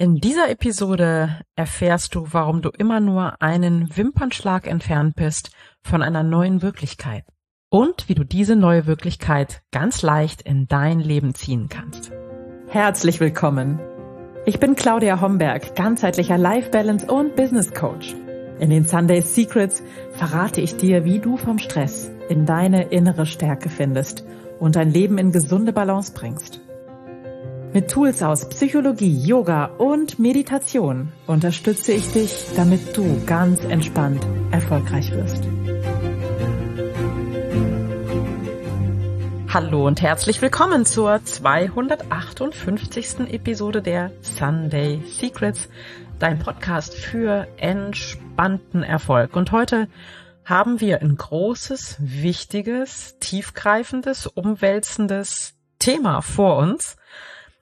In dieser Episode erfährst du, warum du immer nur einen Wimpernschlag entfernt bist von einer neuen Wirklichkeit und wie du diese neue Wirklichkeit ganz leicht in dein Leben ziehen kannst. Herzlich willkommen. Ich bin Claudia Homberg, ganzheitlicher Life Balance und Business Coach. In den Sunday Secrets verrate ich dir, wie du vom Stress in deine innere Stärke findest und dein Leben in gesunde Balance bringst. Mit Tools aus Psychologie, Yoga und Meditation unterstütze ich dich, damit du ganz entspannt erfolgreich wirst. Hallo und herzlich willkommen zur 258. Episode der Sunday Secrets, dein Podcast für entspannten Erfolg. Und heute haben wir ein großes, wichtiges, tiefgreifendes, umwälzendes Thema vor uns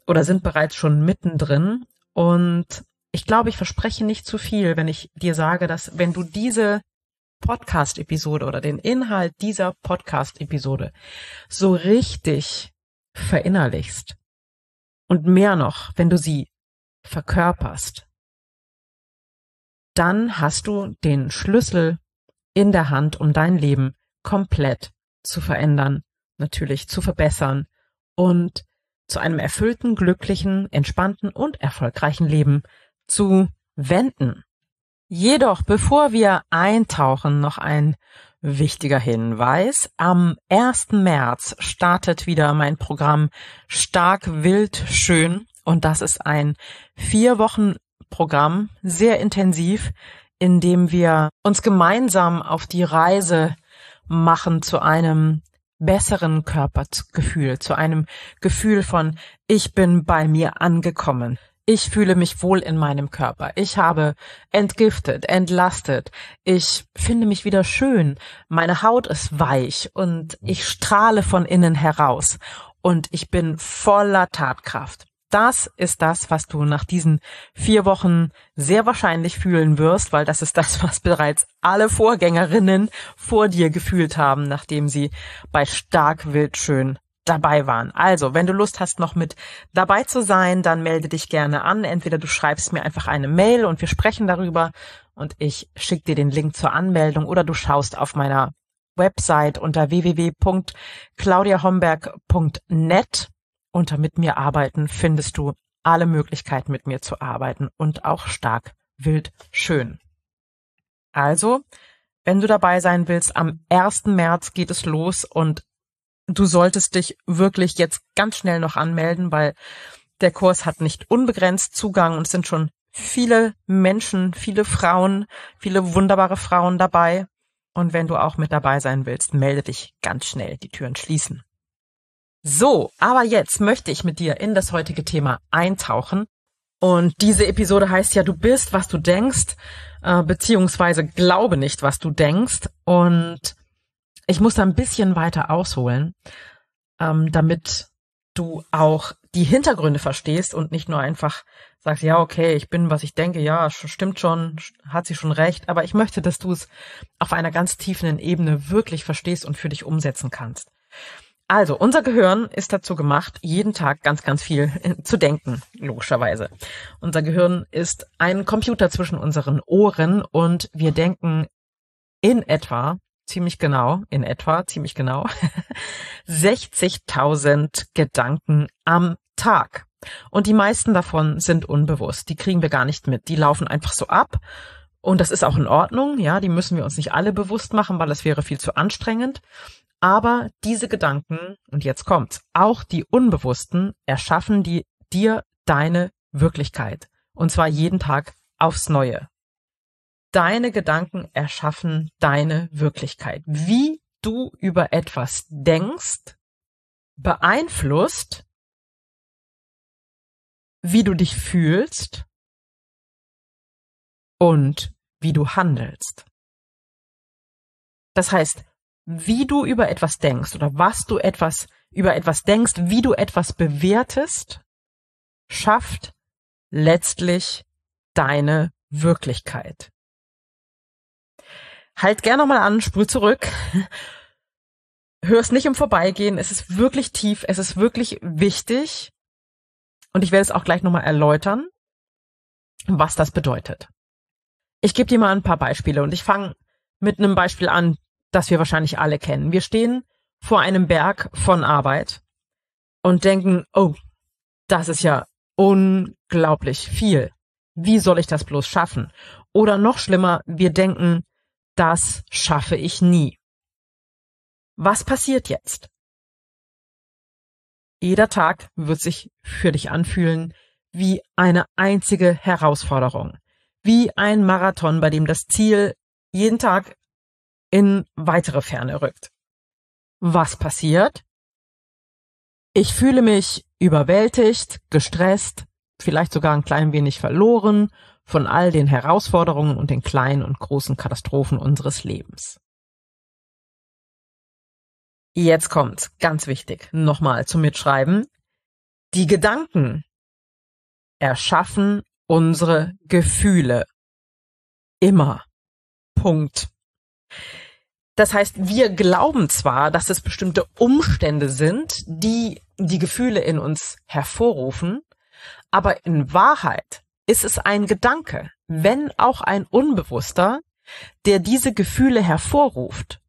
oder sind bereits schon mittendrin. Und ich glaube, ich verspreche nicht zu viel, wenn ich dir sage, dass wenn du diese Podcast-Episode oder den Inhalt dieser Podcast-Episode so richtig verinnerlichst und mehr noch, wenn du sie verkörperst, dann hast du den Schlüssel in der Hand, um dein Leben komplett zu verändern, natürlich zu verbessern und zu einem erfüllten, glücklichen, entspannten und erfolgreichen Leben zu wenden. Jedoch, bevor wir eintauchen, noch ein wichtiger Hinweis. Am 1. März startet wieder mein Programm Stark, Wild, Schön. Und das ist ein vier Wochen Programm, sehr intensiv, in dem wir uns gemeinsam auf die Reise machen zu einem besseren Körpergefühl, zu einem Gefühl von, ich bin bei mir angekommen. Ich fühle mich wohl in meinem Körper. Ich habe entgiftet, entlastet. Ich finde mich wieder schön. Meine Haut ist weich und ich strahle von innen heraus. Und ich bin voller Tatkraft. Das ist das, was du nach diesen vier Wochen sehr wahrscheinlich fühlen wirst, weil das ist das, was bereits alle Vorgängerinnen vor dir gefühlt haben, nachdem sie bei Stark Wild Schön dabei waren. Also, wenn du Lust hast, noch mit dabei zu sein, dann melde dich gerne an. Entweder du schreibst mir einfach eine Mail und wir sprechen darüber und ich schicke dir den Link zur Anmeldung oder du schaust auf meiner Website unter www.claudiahomberg.net unter mit mir arbeiten findest du alle Möglichkeiten mit mir zu arbeiten und auch stark wild schön. Also, wenn du dabei sein willst, am 1. März geht es los und du solltest dich wirklich jetzt ganz schnell noch anmelden, weil der Kurs hat nicht unbegrenzt Zugang und es sind schon viele Menschen, viele Frauen, viele wunderbare Frauen dabei. Und wenn du auch mit dabei sein willst, melde dich ganz schnell. Die Türen schließen. So, aber jetzt möchte ich mit dir in das heutige Thema eintauchen. Und diese Episode heißt ja, du bist, was du denkst, äh, beziehungsweise glaube nicht, was du denkst. Und ich muss da ein bisschen weiter ausholen, ähm, damit du auch die Hintergründe verstehst und nicht nur einfach sagst, ja, okay, ich bin, was ich denke, ja, stimmt schon, hat sie schon recht, aber ich möchte, dass du es auf einer ganz tiefen Ebene wirklich verstehst und für dich umsetzen kannst. Also, unser Gehirn ist dazu gemacht, jeden Tag ganz, ganz viel äh, zu denken, logischerweise. Unser Gehirn ist ein Computer zwischen unseren Ohren und wir denken in etwa, ziemlich genau, in etwa, ziemlich genau, 60.000 Gedanken am Tag. Und die meisten davon sind unbewusst. Die kriegen wir gar nicht mit. Die laufen einfach so ab. Und das ist auch in Ordnung. Ja, die müssen wir uns nicht alle bewusst machen, weil es wäre viel zu anstrengend. Aber diese Gedanken, und jetzt kommt's, auch die unbewussten, erschaffen die, dir deine Wirklichkeit. Und zwar jeden Tag aufs Neue. Deine Gedanken erschaffen deine Wirklichkeit. Wie du über etwas denkst, beeinflusst, wie du dich fühlst und wie du handelst. Das heißt, wie du über etwas denkst oder was du etwas über etwas denkst, wie du etwas bewertest, schafft letztlich deine Wirklichkeit. Halt gerne nochmal an, sprüh zurück. Hör es nicht im Vorbeigehen. Es ist wirklich tief. Es ist wirklich wichtig. Und ich werde es auch gleich nochmal erläutern. was das bedeutet. Ich gebe dir mal ein paar Beispiele und ich fange mit einem Beispiel an, das wir wahrscheinlich alle kennen. Wir stehen vor einem Berg von Arbeit und denken, oh, das ist ja unglaublich viel. Wie soll ich das bloß schaffen? Oder noch schlimmer, wir denken, das schaffe ich nie. Was passiert jetzt? Jeder Tag wird sich für dich anfühlen wie eine einzige Herausforderung, wie ein Marathon, bei dem das Ziel jeden Tag in weitere Ferne rückt. Was passiert? Ich fühle mich überwältigt, gestresst, vielleicht sogar ein klein wenig verloren von all den Herausforderungen und den kleinen und großen Katastrophen unseres Lebens. Jetzt kommt's, ganz wichtig, nochmal zum Mitschreiben. Die Gedanken erschaffen unsere Gefühle. Immer. Punkt. Das heißt, wir glauben zwar, dass es bestimmte Umstände sind, die die Gefühle in uns hervorrufen, aber in Wahrheit ist es ein Gedanke, wenn auch ein unbewusster, der diese Gefühle hervorruft.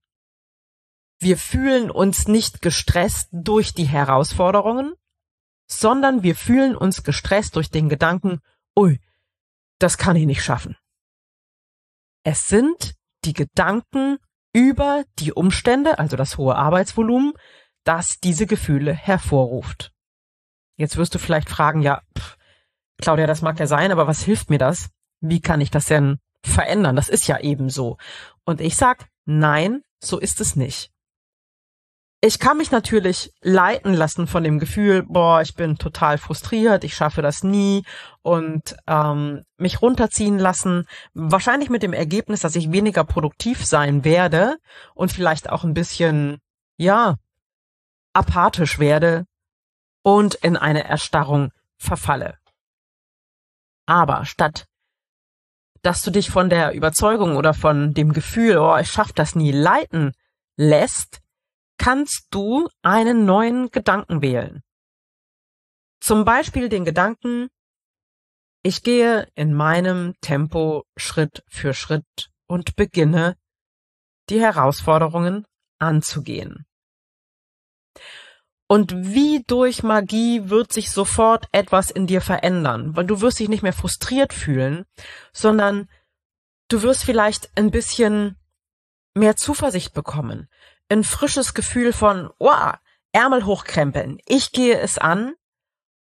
Wir fühlen uns nicht gestresst durch die Herausforderungen, sondern wir fühlen uns gestresst durch den Gedanken, ui, das kann ich nicht schaffen. Es sind die Gedanken über die Umstände, also das hohe Arbeitsvolumen, das diese Gefühle hervorruft. Jetzt wirst du vielleicht fragen, ja, pff, Claudia, das mag ja sein, aber was hilft mir das? Wie kann ich das denn verändern? Das ist ja eben so. Und ich sag, nein, so ist es nicht. Ich kann mich natürlich leiten lassen von dem Gefühl, boah, ich bin total frustriert, ich schaffe das nie und ähm, mich runterziehen lassen. Wahrscheinlich mit dem Ergebnis, dass ich weniger produktiv sein werde und vielleicht auch ein bisschen, ja, apathisch werde und in eine Erstarrung verfalle. Aber statt dass du dich von der Überzeugung oder von dem Gefühl, oh, ich schaff das nie leiten lässt, kannst du einen neuen Gedanken wählen. Zum Beispiel den Gedanken, ich gehe in meinem Tempo Schritt für Schritt und beginne, die Herausforderungen anzugehen. Und wie durch Magie wird sich sofort etwas in dir verändern, weil du wirst dich nicht mehr frustriert fühlen, sondern du wirst vielleicht ein bisschen mehr Zuversicht bekommen ein frisches Gefühl von, wow, Ärmel hochkrempeln. Ich gehe es an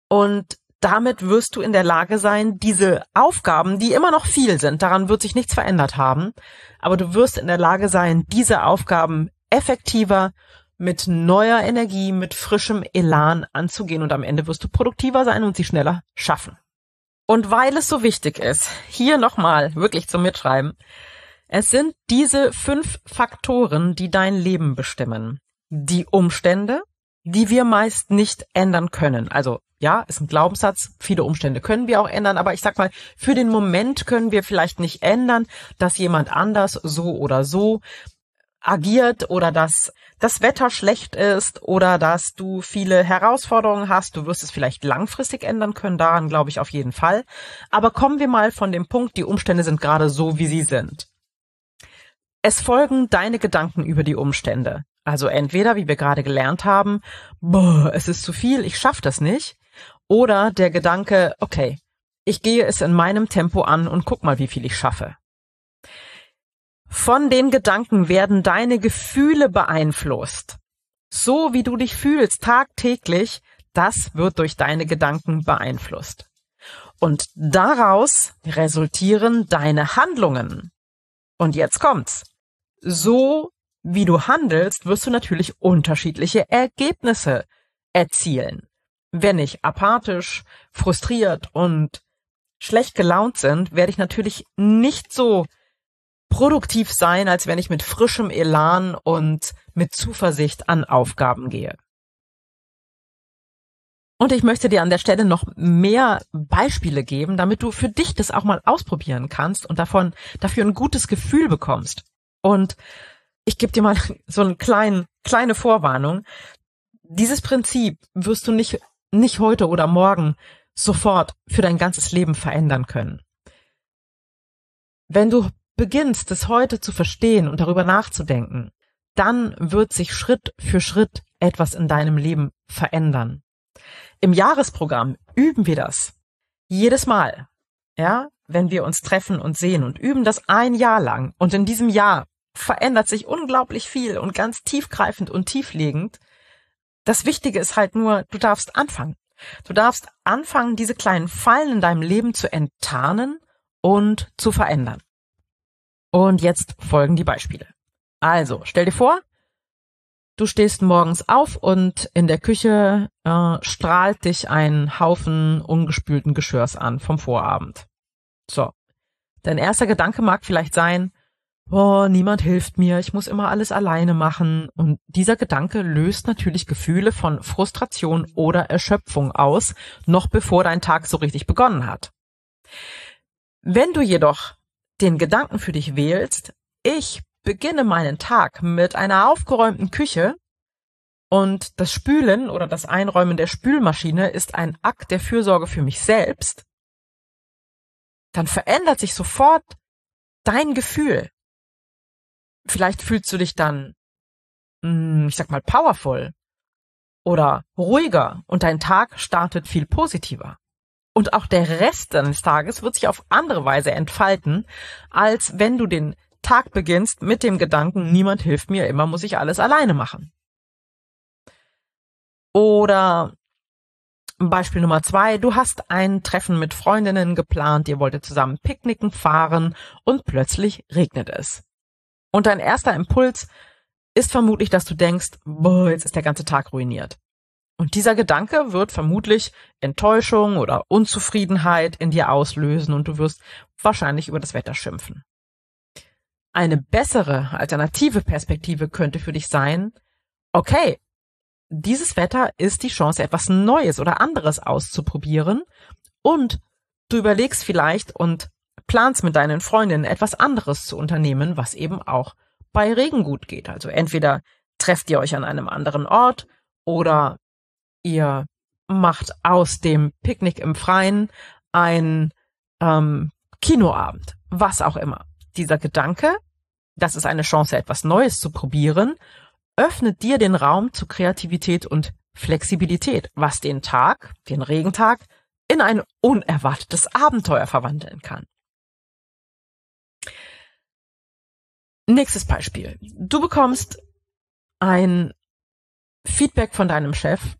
und damit wirst du in der Lage sein, diese Aufgaben, die immer noch viel sind, daran wird sich nichts verändert haben, aber du wirst in der Lage sein, diese Aufgaben effektiver mit neuer Energie, mit frischem Elan anzugehen und am Ende wirst du produktiver sein und sie schneller schaffen. Und weil es so wichtig ist, hier nochmal wirklich zum Mitschreiben, es sind diese fünf Faktoren, die dein Leben bestimmen. Die Umstände, die wir meist nicht ändern können. Also ja, ist ein Glaubenssatz. Viele Umstände können wir auch ändern, aber ich sag mal, für den Moment können wir vielleicht nicht ändern, dass jemand anders so oder so agiert oder dass das Wetter schlecht ist oder dass du viele Herausforderungen hast. Du wirst es vielleicht langfristig ändern können, daran glaube ich auf jeden Fall. Aber kommen wir mal von dem Punkt, die Umstände sind gerade so, wie sie sind. Es folgen deine Gedanken über die Umstände. Also entweder, wie wir gerade gelernt haben, boah, es ist zu viel, ich schaff das nicht. Oder der Gedanke, okay, ich gehe es in meinem Tempo an und guck mal, wie viel ich schaffe. Von den Gedanken werden deine Gefühle beeinflusst. So wie du dich fühlst tagtäglich, das wird durch deine Gedanken beeinflusst. Und daraus resultieren deine Handlungen. Und jetzt kommt's so wie du handelst, wirst du natürlich unterschiedliche Ergebnisse erzielen. Wenn ich apathisch, frustriert und schlecht gelaunt sind, werde ich natürlich nicht so produktiv sein, als wenn ich mit frischem Elan und mit Zuversicht an Aufgaben gehe. Und ich möchte dir an der Stelle noch mehr Beispiele geben, damit du für dich das auch mal ausprobieren kannst und davon dafür ein gutes Gefühl bekommst. Und ich gebe dir mal so eine kleine, kleine Vorwarnung. Dieses Prinzip wirst du nicht, nicht heute oder morgen sofort für dein ganzes Leben verändern können. wenn du beginnst, es heute zu verstehen und darüber nachzudenken, dann wird sich Schritt für Schritt etwas in deinem Leben verändern. Im Jahresprogramm üben wir das. Jedes Mal. Ja, wenn wir uns treffen und sehen und üben das ein Jahr lang. Und in diesem Jahr verändert sich unglaublich viel und ganz tiefgreifend und tieflegend. Das Wichtige ist halt nur, du darfst anfangen. Du darfst anfangen, diese kleinen Fallen in deinem Leben zu enttarnen und zu verändern. Und jetzt folgen die Beispiele. Also, stell dir vor, du stehst morgens auf und in der Küche äh, strahlt dich ein Haufen ungespülten Geschirrs an vom Vorabend. So. Dein erster Gedanke mag vielleicht sein, oh, niemand hilft mir, ich muss immer alles alleine machen. Und dieser Gedanke löst natürlich Gefühle von Frustration oder Erschöpfung aus, noch bevor dein Tag so richtig begonnen hat. Wenn du jedoch den Gedanken für dich wählst, ich beginne meinen Tag mit einer aufgeräumten Küche und das Spülen oder das Einräumen der Spülmaschine ist ein Akt der Fürsorge für mich selbst, dann verändert sich sofort dein Gefühl vielleicht fühlst du dich dann, hm, ich sag mal, powerful oder ruhiger und dein Tag startet viel positiver. Und auch der Rest deines Tages wird sich auf andere Weise entfalten, als wenn du den Tag beginnst mit dem Gedanken, niemand hilft mir, immer muss ich alles alleine machen. Oder Beispiel Nummer zwei, du hast ein Treffen mit Freundinnen geplant, ihr wolltet zusammen picknicken fahren und plötzlich regnet es. Und dein erster Impuls ist vermutlich, dass du denkst, boah, jetzt ist der ganze Tag ruiniert. Und dieser Gedanke wird vermutlich Enttäuschung oder Unzufriedenheit in dir auslösen und du wirst wahrscheinlich über das Wetter schimpfen. Eine bessere alternative Perspektive könnte für dich sein, okay, dieses Wetter ist die Chance, etwas Neues oder anderes auszuprobieren und du überlegst vielleicht und planst mit deinen Freundinnen etwas anderes zu unternehmen, was eben auch bei Regen gut geht. Also entweder trefft ihr euch an einem anderen Ort oder ihr macht aus dem Picknick im Freien ein ähm, Kinoabend, was auch immer. Dieser Gedanke, das ist eine Chance, etwas Neues zu probieren, öffnet dir den Raum zu Kreativität und Flexibilität, was den Tag, den Regentag, in ein unerwartetes Abenteuer verwandeln kann. Nächstes Beispiel. Du bekommst ein Feedback von deinem Chef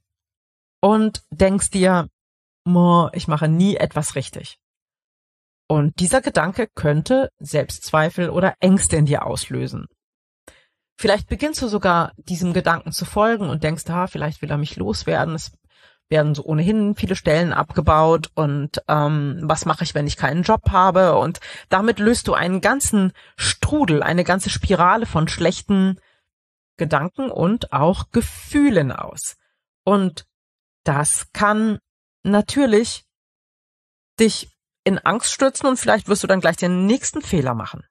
und denkst dir, ich mache nie etwas richtig. Und dieser Gedanke könnte Selbstzweifel oder Ängste in dir auslösen. Vielleicht beginnst du sogar diesem Gedanken zu folgen und denkst, ah, vielleicht will er mich loswerden, es werden so ohnehin viele Stellen abgebaut und ähm, was mache ich, wenn ich keinen Job habe? Und damit löst du einen ganzen Strudel, eine ganze Spirale von schlechten Gedanken und auch Gefühlen aus. Und das kann natürlich dich in Angst stürzen und vielleicht wirst du dann gleich den nächsten Fehler machen.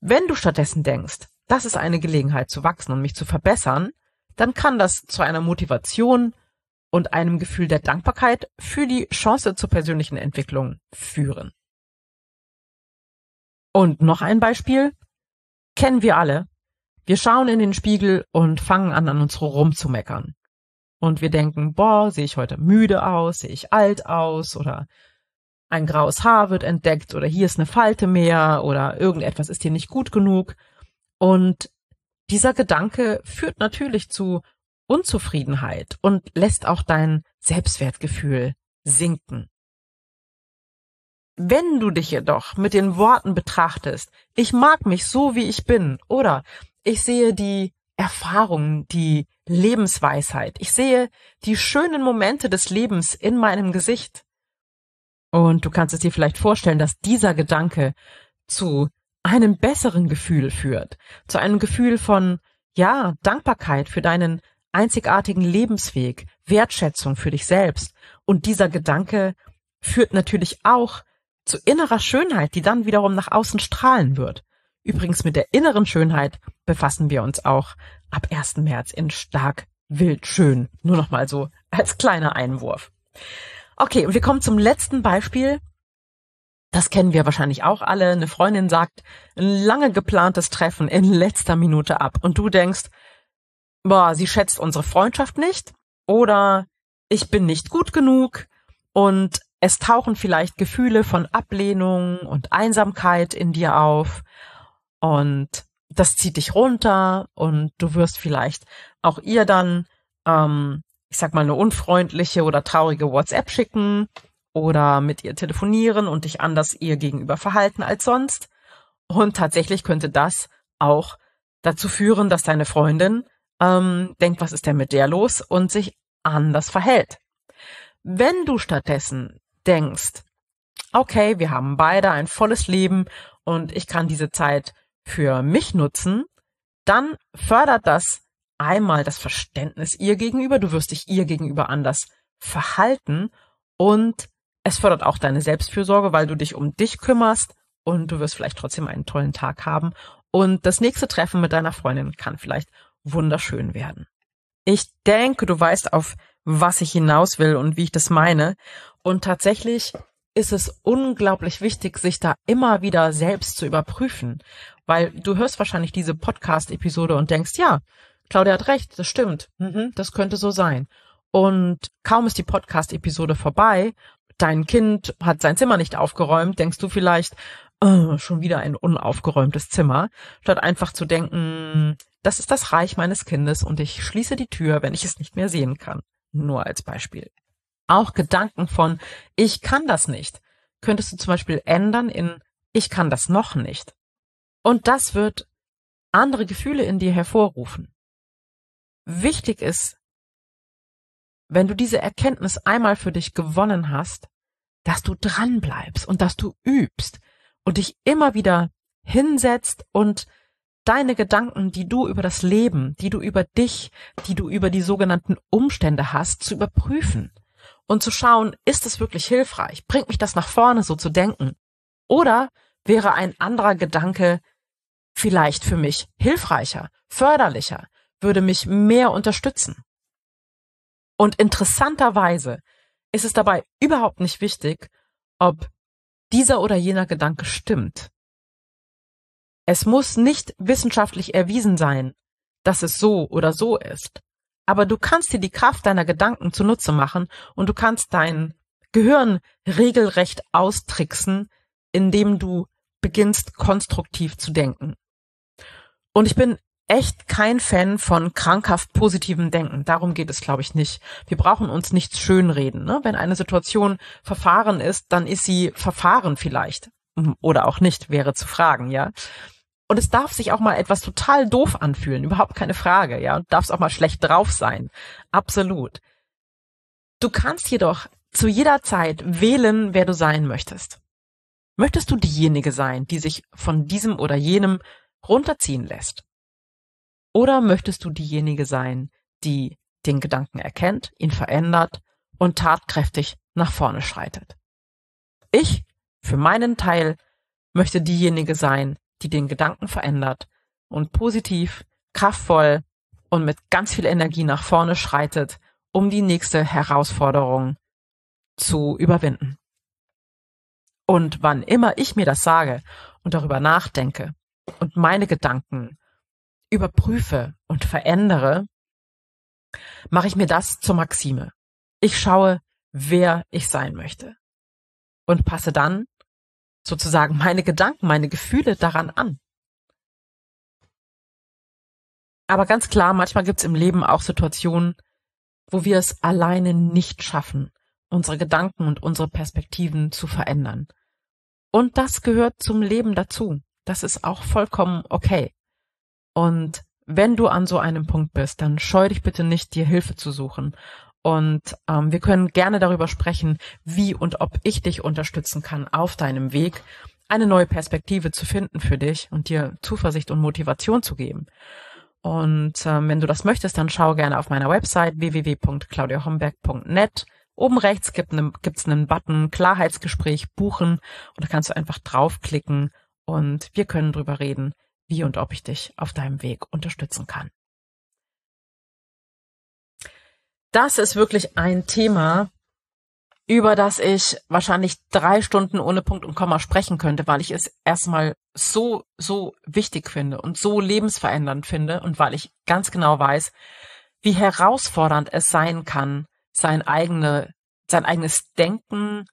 Wenn du stattdessen denkst, das ist eine Gelegenheit zu wachsen und mich zu verbessern, dann kann das zu einer Motivation und einem Gefühl der Dankbarkeit für die Chance zur persönlichen Entwicklung führen. Und noch ein Beispiel kennen wir alle. Wir schauen in den Spiegel und fangen an, an uns rumzumeckern. Und wir denken, boah, sehe ich heute müde aus, sehe ich alt aus oder ein graues Haar wird entdeckt oder hier ist eine Falte mehr oder irgendetwas ist hier nicht gut genug. Und dieser Gedanke führt natürlich zu Unzufriedenheit und lässt auch dein Selbstwertgefühl sinken. Wenn du dich jedoch mit den Worten betrachtest, ich mag mich so, wie ich bin, oder ich sehe die Erfahrung, die Lebensweisheit, ich sehe die schönen Momente des Lebens in meinem Gesicht. Und du kannst es dir vielleicht vorstellen, dass dieser Gedanke zu einem besseren Gefühl führt, zu einem Gefühl von, ja, Dankbarkeit für deinen einzigartigen Lebensweg, Wertschätzung für dich selbst. Und dieser Gedanke führt natürlich auch zu innerer Schönheit, die dann wiederum nach außen strahlen wird. Übrigens mit der inneren Schönheit befassen wir uns auch ab 1. März in stark wild schön. Nur noch mal so als kleiner Einwurf. Okay, und wir kommen zum letzten Beispiel. Das kennen wir wahrscheinlich auch alle. Eine Freundin sagt ein lange geplantes Treffen in letzter Minute ab und du denkst, boah, sie schätzt unsere Freundschaft nicht oder ich bin nicht gut genug und es tauchen vielleicht Gefühle von Ablehnung und Einsamkeit in dir auf und das zieht dich runter und du wirst vielleicht auch ihr dann, ähm, ich sag mal, eine unfreundliche oder traurige WhatsApp schicken oder mit ihr telefonieren und dich anders ihr gegenüber verhalten als sonst. Und tatsächlich könnte das auch dazu führen, dass deine Freundin ähm, denkt, was ist denn mit der los? Und sich anders verhält. Wenn du stattdessen denkst, okay, wir haben beide ein volles Leben und ich kann diese Zeit für mich nutzen, dann fördert das einmal das Verständnis ihr gegenüber, du wirst dich ihr gegenüber anders verhalten und es fördert auch deine Selbstfürsorge, weil du dich um dich kümmerst und du wirst vielleicht trotzdem einen tollen Tag haben. Und das nächste Treffen mit deiner Freundin kann vielleicht wunderschön werden. Ich denke, du weißt, auf was ich hinaus will und wie ich das meine. Und tatsächlich ist es unglaublich wichtig, sich da immer wieder selbst zu überprüfen, weil du hörst wahrscheinlich diese Podcast-Episode und denkst, ja, Claudia hat recht, das stimmt, mhm, das könnte so sein. Und kaum ist die Podcast-Episode vorbei, dein Kind hat sein Zimmer nicht aufgeräumt, denkst du vielleicht, oh, schon wieder ein unaufgeräumtes Zimmer, statt einfach zu denken, das ist das Reich meines Kindes und ich schließe die Tür, wenn ich es nicht mehr sehen kann. Nur als Beispiel. Auch Gedanken von ich kann das nicht könntest du zum Beispiel ändern in ich kann das noch nicht. Und das wird andere Gefühle in dir hervorrufen. Wichtig ist, wenn du diese Erkenntnis einmal für dich gewonnen hast, dass du dran bleibst und dass du übst und dich immer wieder hinsetzt und deine Gedanken, die du über das Leben, die du über dich, die du über die sogenannten Umstände hast, zu überprüfen und zu schauen, ist es wirklich hilfreich? Bringt mich das nach vorne, so zu denken? Oder wäre ein anderer Gedanke vielleicht für mich hilfreicher, förderlicher, würde mich mehr unterstützen? Und interessanterweise ist es dabei überhaupt nicht wichtig, ob dieser oder jener Gedanke stimmt. Es muss nicht wissenschaftlich erwiesen sein, dass es so oder so ist. Aber du kannst dir die Kraft deiner Gedanken zunutze machen und du kannst dein Gehirn regelrecht austricksen, indem du beginnst konstruktiv zu denken. Und ich bin echt kein Fan von krankhaft positivem Denken. Darum geht es, glaube ich, nicht. Wir brauchen uns nichts schönreden. Ne? Wenn eine Situation verfahren ist, dann ist sie verfahren vielleicht. Oder auch nicht, wäre zu fragen, ja. Und es darf sich auch mal etwas total doof anfühlen, überhaupt keine Frage, ja. Und darf es auch mal schlecht drauf sein. Absolut. Du kannst jedoch zu jeder Zeit wählen, wer du sein möchtest. Möchtest du diejenige sein, die sich von diesem oder jenem runterziehen lässt? Oder möchtest du diejenige sein, die den Gedanken erkennt, ihn verändert und tatkräftig nach vorne schreitet? Ich, für meinen Teil, möchte diejenige sein, die den Gedanken verändert und positiv, kraftvoll und mit ganz viel Energie nach vorne schreitet, um die nächste Herausforderung zu überwinden. Und wann immer ich mir das sage und darüber nachdenke und meine Gedanken überprüfe und verändere, mache ich mir das zur Maxime. Ich schaue, wer ich sein möchte und passe dann sozusagen meine Gedanken, meine Gefühle daran an. Aber ganz klar, manchmal gibt es im Leben auch Situationen, wo wir es alleine nicht schaffen, unsere Gedanken und unsere Perspektiven zu verändern. Und das gehört zum Leben dazu. Das ist auch vollkommen okay. Und wenn du an so einem Punkt bist, dann scheu dich bitte nicht, dir Hilfe zu suchen und ähm, wir können gerne darüber sprechen, wie und ob ich dich unterstützen kann auf deinem Weg, eine neue Perspektive zu finden für dich und dir Zuversicht und Motivation zu geben. Und ähm, wenn du das möchtest, dann schau gerne auf meiner Website www.claudiahomberg.net. Oben rechts gibt ne, gibt's einen Button Klarheitsgespräch buchen und da kannst du einfach draufklicken und wir können drüber reden, wie und ob ich dich auf deinem Weg unterstützen kann. das ist wirklich ein Thema, über das ich wahrscheinlich drei Stunden ohne Punkt und Komma sprechen könnte, weil ich es erstmal so, so wichtig finde und so lebensverändernd finde und weil ich ganz genau weiß, wie herausfordernd es sein kann, sein eigene, sein eigenes Denken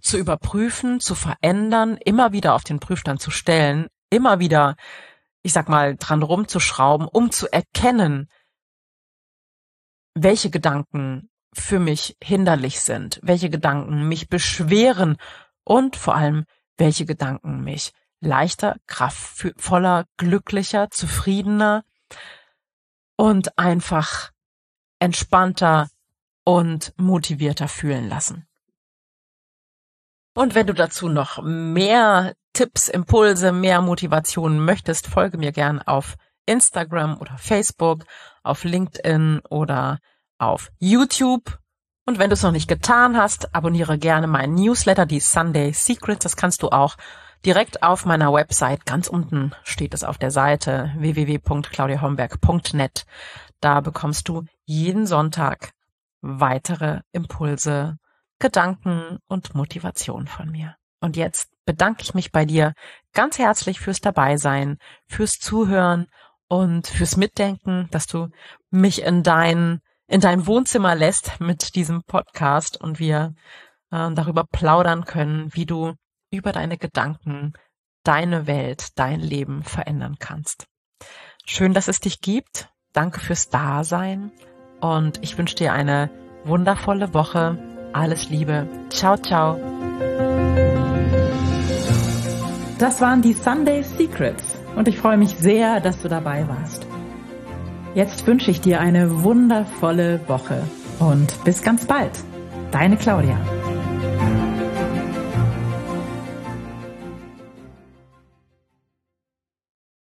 zu überprüfen, zu verändern, immer wieder auf den Prüfstand zu stellen, immer wieder, ich sag mal, dran rumzuschrauben, um zu erkennen, welche Gedanken für mich hinderlich sind, welche Gedanken mich beschweren und vor allem, welche Gedanken mich leichter, kraftvoller, glücklicher, zufriedener und einfach entspannter und motivierter fühlen lassen. Und wenn du dazu noch mehr Tipps, Impulse, mehr Motivation möchtest, folge mir gern auf Instagram oder Facebook, auf LinkedIn oder auf YouTube. Und wenn du es noch nicht getan hast, abonniere gerne meinen Newsletter, die Sunday Secrets. Das kannst du auch direkt auf meiner Website. Ganz unten steht es auf der Seite www.claudiahomberg.net. Da bekommst du jeden Sonntag weitere Impulse, Gedanken und Motivation von mir. Und jetzt bedanke ich mich bei dir ganz herzlich fürs Dabeisein, fürs Zuhören und fürs Mitdenken, dass du mich in dein in dein Wohnzimmer lässt mit diesem Podcast und wir äh, darüber plaudern können, wie du über deine Gedanken deine Welt, dein Leben verändern kannst. Schön, dass es dich gibt. Danke fürs Dasein und ich wünsche dir eine wundervolle Woche. Alles Liebe. Ciao, ciao. Das waren die Sunday Secrets und ich freue mich sehr, dass du dabei warst. Jetzt wünsche ich dir eine wundervolle Woche und bis ganz bald. Deine Claudia.